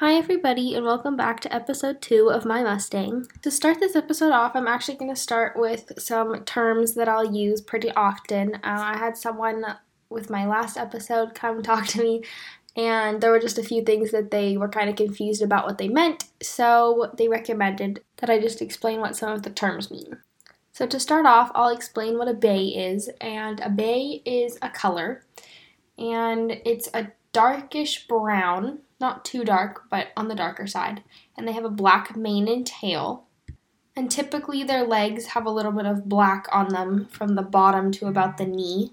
Hi, everybody, and welcome back to episode two of My Mustang. To start this episode off, I'm actually going to start with some terms that I'll use pretty often. Uh, I had someone with my last episode come talk to me, and there were just a few things that they were kind of confused about what they meant, so they recommended that I just explain what some of the terms mean. So, to start off, I'll explain what a bay is, and a bay is a color, and it's a darkish brown not too dark, but on the darker side. And they have a black mane and tail. And typically their legs have a little bit of black on them from the bottom to about the knee,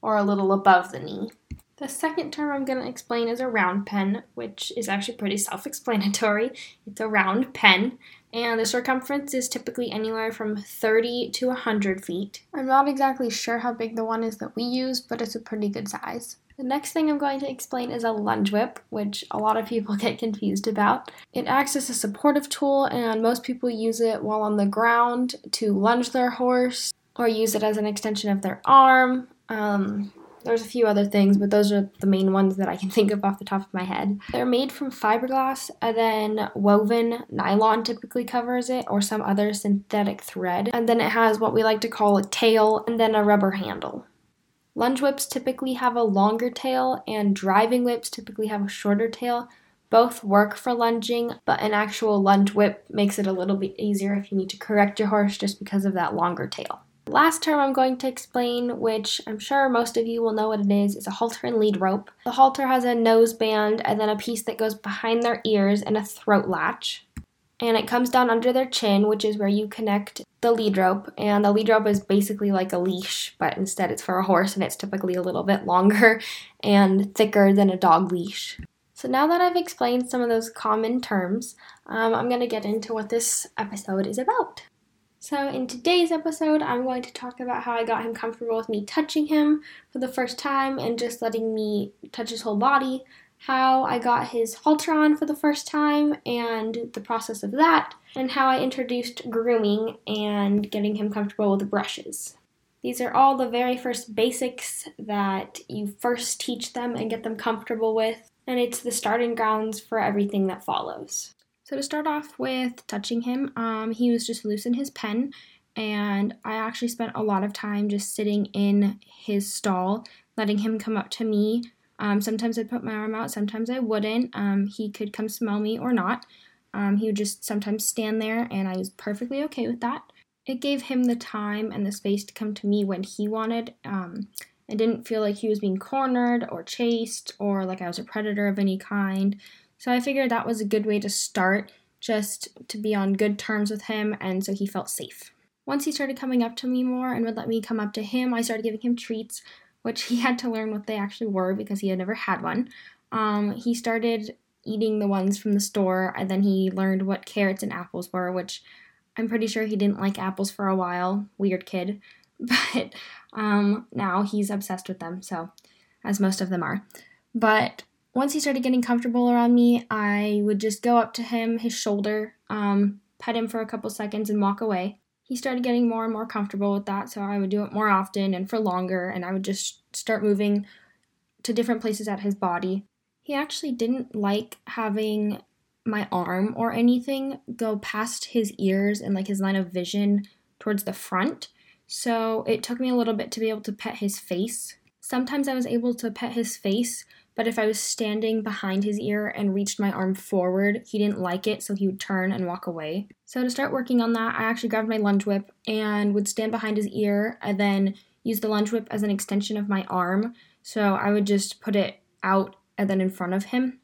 or a little above the knee. The second term I'm going to explain is a round pen, which is actually pretty self explanatory. It's a round pen, and the circumference is typically anywhere from 30 to 100 feet. I'm not exactly sure how big the one is that we use, but it's a pretty good size. The next thing I'm going to explain is a lunge whip, which a lot of people get confused about. It acts as a supportive tool, and most people use it while on the ground to lunge their horse or use it as an extension of their arm. Um, there's a few other things, but those are the main ones that I can think of off the top of my head. They're made from fiberglass, and then woven nylon typically covers it, or some other synthetic thread. And then it has what we like to call a tail and then a rubber handle. Lunge whips typically have a longer tail, and driving whips typically have a shorter tail. Both work for lunging, but an actual lunge whip makes it a little bit easier if you need to correct your horse just because of that longer tail. Last term I'm going to explain, which I'm sure most of you will know what it is, is a halter and lead rope. The halter has a nose band and then a piece that goes behind their ears and a throat latch and it comes down under their chin, which is where you connect the lead rope. And the lead rope is basically like a leash, but instead it's for a horse and it's typically a little bit longer and thicker than a dog leash. So now that I've explained some of those common terms, um, I'm going to get into what this episode is about. So, in today's episode, I'm going to talk about how I got him comfortable with me touching him for the first time and just letting me touch his whole body, how I got his halter on for the first time and the process of that, and how I introduced grooming and getting him comfortable with brushes. These are all the very first basics that you first teach them and get them comfortable with, and it's the starting grounds for everything that follows. So, to start off with touching him, um, he was just loose in his pen, and I actually spent a lot of time just sitting in his stall, letting him come up to me um, sometimes I'd put my arm out, sometimes I wouldn't. Um, he could come smell me or not. Um, he would just sometimes stand there, and I was perfectly okay with that. It gave him the time and the space to come to me when he wanted. Um, I didn't feel like he was being cornered or chased or like I was a predator of any kind. So I figured that was a good way to start, just to be on good terms with him, and so he felt safe. Once he started coming up to me more and would let me come up to him, I started giving him treats which he had to learn what they actually were because he had never had one. Um, he started eating the ones from the store, and then he learned what carrots and apples were, which I'm pretty sure he didn't like apples for a while. Weird kid. But um, now he's obsessed with them, so, as most of them are. But once he started getting comfortable around me, I would just go up to him, his shoulder, um, pet him for a couple seconds, and walk away he started getting more and more comfortable with that, so I would do it more often and for longer, and I would just start moving to different places at his body. He actually didn't like having my arm or anything go past his ears and like his line of vision towards the front. So it took me a little bit to be able to pet his face. Sometimes I was able to pet his face, but if I was standing behind his ear and reached my arm forward, he didn't like it, so he would turn and walk away. So to start working on that, I actually grabbed my lunge whip and would stand behind his ear and then use the lunge whip as an extension of my arm. So I would just put it out and then in front of him.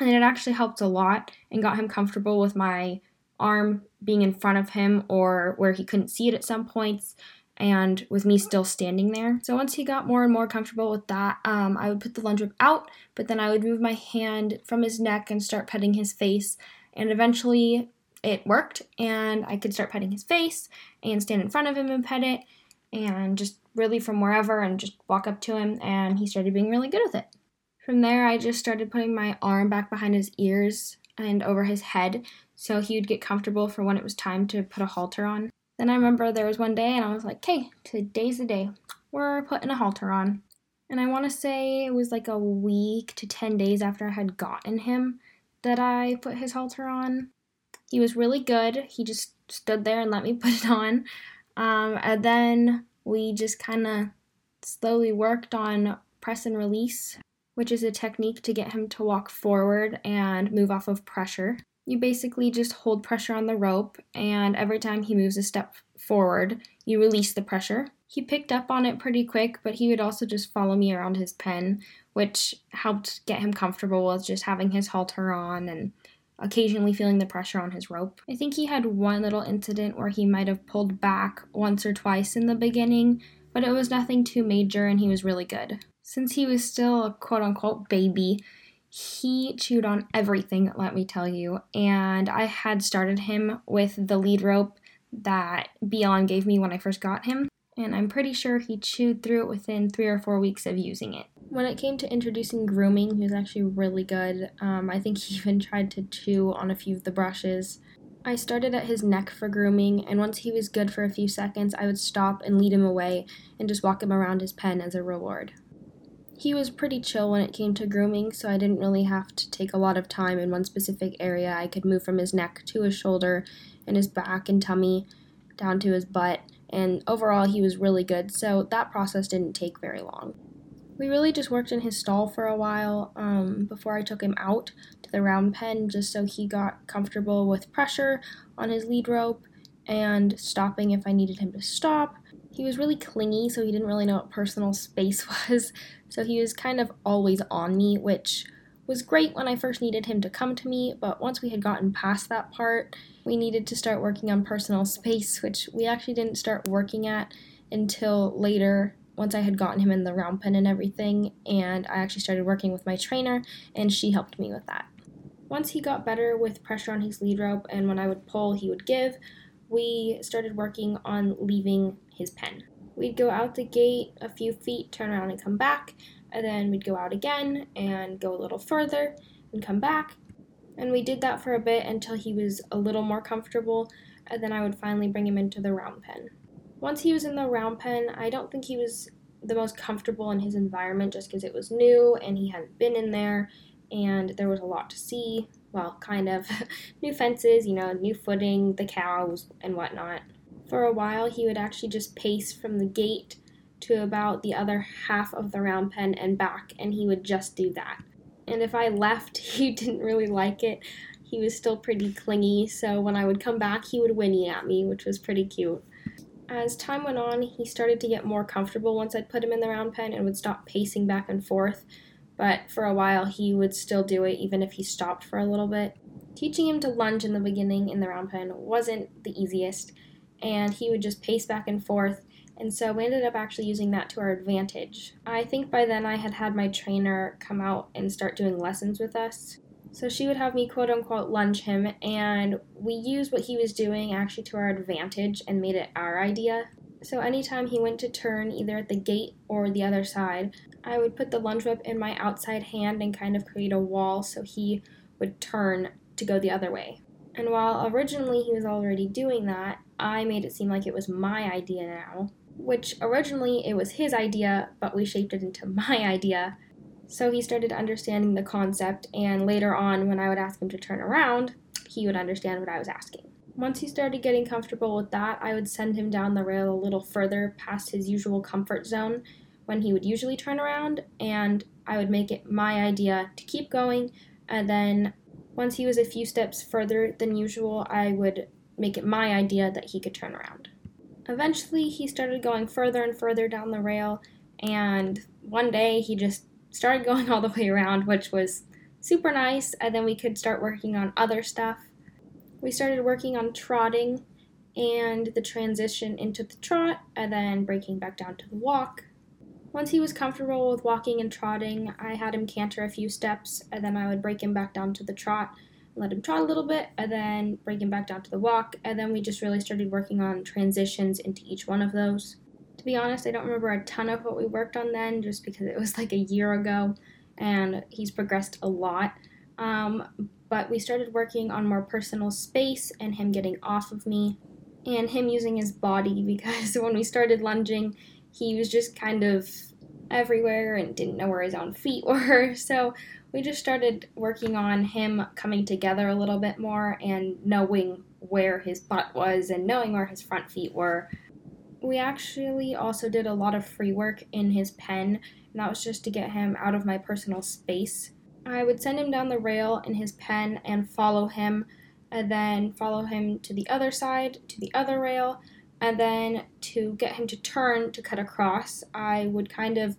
And it actually helped a lot and got him comfortable with my arm being in front of him or where he couldn't see it at some points and with me still standing there. So once he got more and more comfortable with that, um, I would put the lunge whip out, but then I would move my hand from his neck and start petting his face. And eventually it worked, and I could start petting his face and stand in front of him and pet it, and just really from wherever and just walk up to him. And he started being really good with it. From there, I just started putting my arm back behind his ears and over his head so he would get comfortable for when it was time to put a halter on. Then I remember there was one day and I was like, okay, today's the day. We're putting a halter on. And I want to say it was like a week to 10 days after I had gotten him that I put his halter on. He was really good. He just stood there and let me put it on. Um, and then we just kind of slowly worked on press and release, which is a technique to get him to walk forward and move off of pressure. You basically just hold pressure on the rope, and every time he moves a step forward, you release the pressure. He picked up on it pretty quick, but he would also just follow me around his pen, which helped get him comfortable with just having his halter on and occasionally feeling the pressure on his rope. I think he had one little incident where he might have pulled back once or twice in the beginning, but it was nothing too major and he was really good. Since he was still a quote unquote baby, he chewed on everything, let me tell you. And I had started him with the lead rope that Beyond gave me when I first got him, and I'm pretty sure he chewed through it within three or four weeks of using it. When it came to introducing grooming, he was actually really good. Um, I think he even tried to chew on a few of the brushes. I started at his neck for grooming, and once he was good for a few seconds, I would stop and lead him away and just walk him around his pen as a reward. He was pretty chill when it came to grooming, so I didn't really have to take a lot of time in one specific area. I could move from his neck to his shoulder and his back and tummy down to his butt, and overall, he was really good, so that process didn't take very long. We really just worked in his stall for a while um, before I took him out to the round pen just so he got comfortable with pressure on his lead rope and stopping if I needed him to stop. He was really clingy, so he didn't really know what personal space was, so he was kind of always on me, which was great when I first needed him to come to me, but once we had gotten past that part, we needed to start working on personal space, which we actually didn't start working at until later once I had gotten him in the round pen and everything, and I actually started working with my trainer, and she helped me with that. Once he got better with pressure on his lead rope, and when I would pull, he would give, we started working on leaving his pen. We'd go out the gate a few feet, turn around, and come back, and then we'd go out again and go a little further and come back. And we did that for a bit until he was a little more comfortable, and then I would finally bring him into the round pen. Once he was in the round pen, I don't think he was the most comfortable in his environment just because it was new and he hadn't been in there and there was a lot to see. Well, kind of. new fences, you know, new footing, the cows, and whatnot. For a while, he would actually just pace from the gate to about the other half of the round pen and back, and he would just do that. And if I left, he didn't really like it. He was still pretty clingy, so when I would come back, he would whinny at me, which was pretty cute. As time went on, he started to get more comfortable once I'd put him in the round pen and would stop pacing back and forth. But for a while, he would still do it even if he stopped for a little bit. Teaching him to lunge in the beginning in the round pen wasn't the easiest, and he would just pace back and forth, and so we ended up actually using that to our advantage. I think by then I had had my trainer come out and start doing lessons with us. So she would have me quote unquote lunge him, and we used what he was doing actually to our advantage and made it our idea. So anytime he went to turn either at the gate or the other side, I would put the lunge whip in my outside hand and kind of create a wall so he would turn to go the other way. And while originally he was already doing that, I made it seem like it was my idea now, which originally it was his idea, but we shaped it into my idea so he started understanding the concept, and later on, when I would ask him to turn around, he would understand what I was asking. Once he started getting comfortable with that, I would send him down the rail a little further past his usual comfort zone when he would usually turn around, and I would make it my idea to keep going. And then once he was a few steps further than usual, I would make it my idea that he could turn around. Eventually, he started going further and further down the rail, and one day he just started going all the way around, which was super nice. And then we could start working on other stuff. We started working on trotting and the transition into the trot, and then breaking back down to the walk. Once he was comfortable with walking and trotting, I had him canter a few steps, and then I would break him back down to the trot, let him trot a little bit, and then break him back down to the walk, and then we just really started working on transitions into each one of those. To be honest, I don't remember a ton of what we worked on then, just because it was like a year ago and he's progressed a lot. Um, but we started working on more personal space and him getting off of me and him using his body because when we started lunging, he was just kind of everywhere and didn't know where his own feet were. So we just started working on him coming together a little bit more and knowing where his butt was and knowing where his front feet were. We actually also did a lot of free work in his pen, and that was just to get him out of my personal space. I would send him down the rail in his pen and follow him, and then follow him to the other side, to the other rail, and then to get him to turn to cut across, I would kind of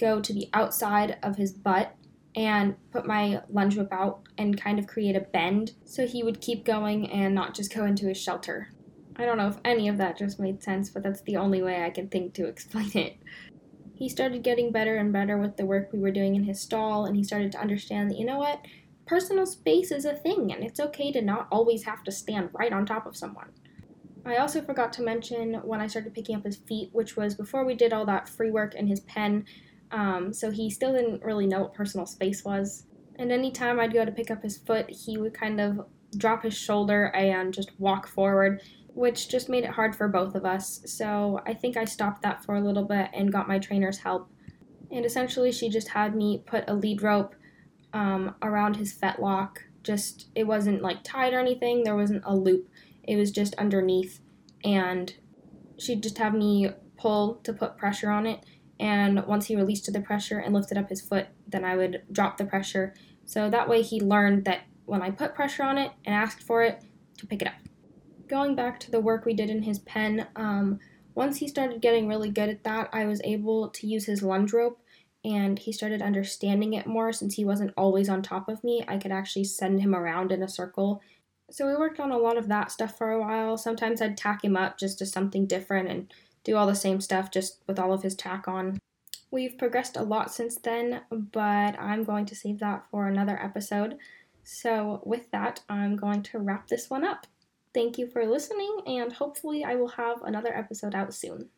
go to the outside of his butt and put my lunge whip out and kind of create a bend so he would keep going and not just go into his shelter. I don't know if any of that just made sense, but that's the only way I can think to explain it. He started getting better and better with the work we were doing in his stall, and he started to understand that, you know what, personal space is a thing, and it's okay to not always have to stand right on top of someone. I also forgot to mention when I started picking up his feet, which was before we did all that free work in his pen, um, so he still didn't really know what personal space was. And anytime I'd go to pick up his foot, he would kind of drop his shoulder and just walk forward, which just made it hard for both of us. So I think I stopped that for a little bit and got my trainer's help. And essentially, she just had me put a lead rope um, around his fetlock. Just, it wasn't like tied or anything, there wasn't a loop it was just underneath, and she'd just have me pull to put pressure on it. And once he released the pressure and lifted up his foot, then I would drop the pressure. So that way he learned that when I put pressure on it and asked for it, to pick it up. Going back to the work we did in his pen, um, once he started getting really good at that, I was able to use his lunge rope and he started understanding it more since he wasn't always on top of me. I could actually send him around in a circle so we worked on a lot of that stuff for a while. Sometimes I'd tack him up just to something different and do all the same stuff just with all of his tack on. We've progressed a lot since then, but I'm going to save that for another episode. So, with that, I'm going to wrap this one up. Thank you for listening, and hopefully, I will have another episode out soon.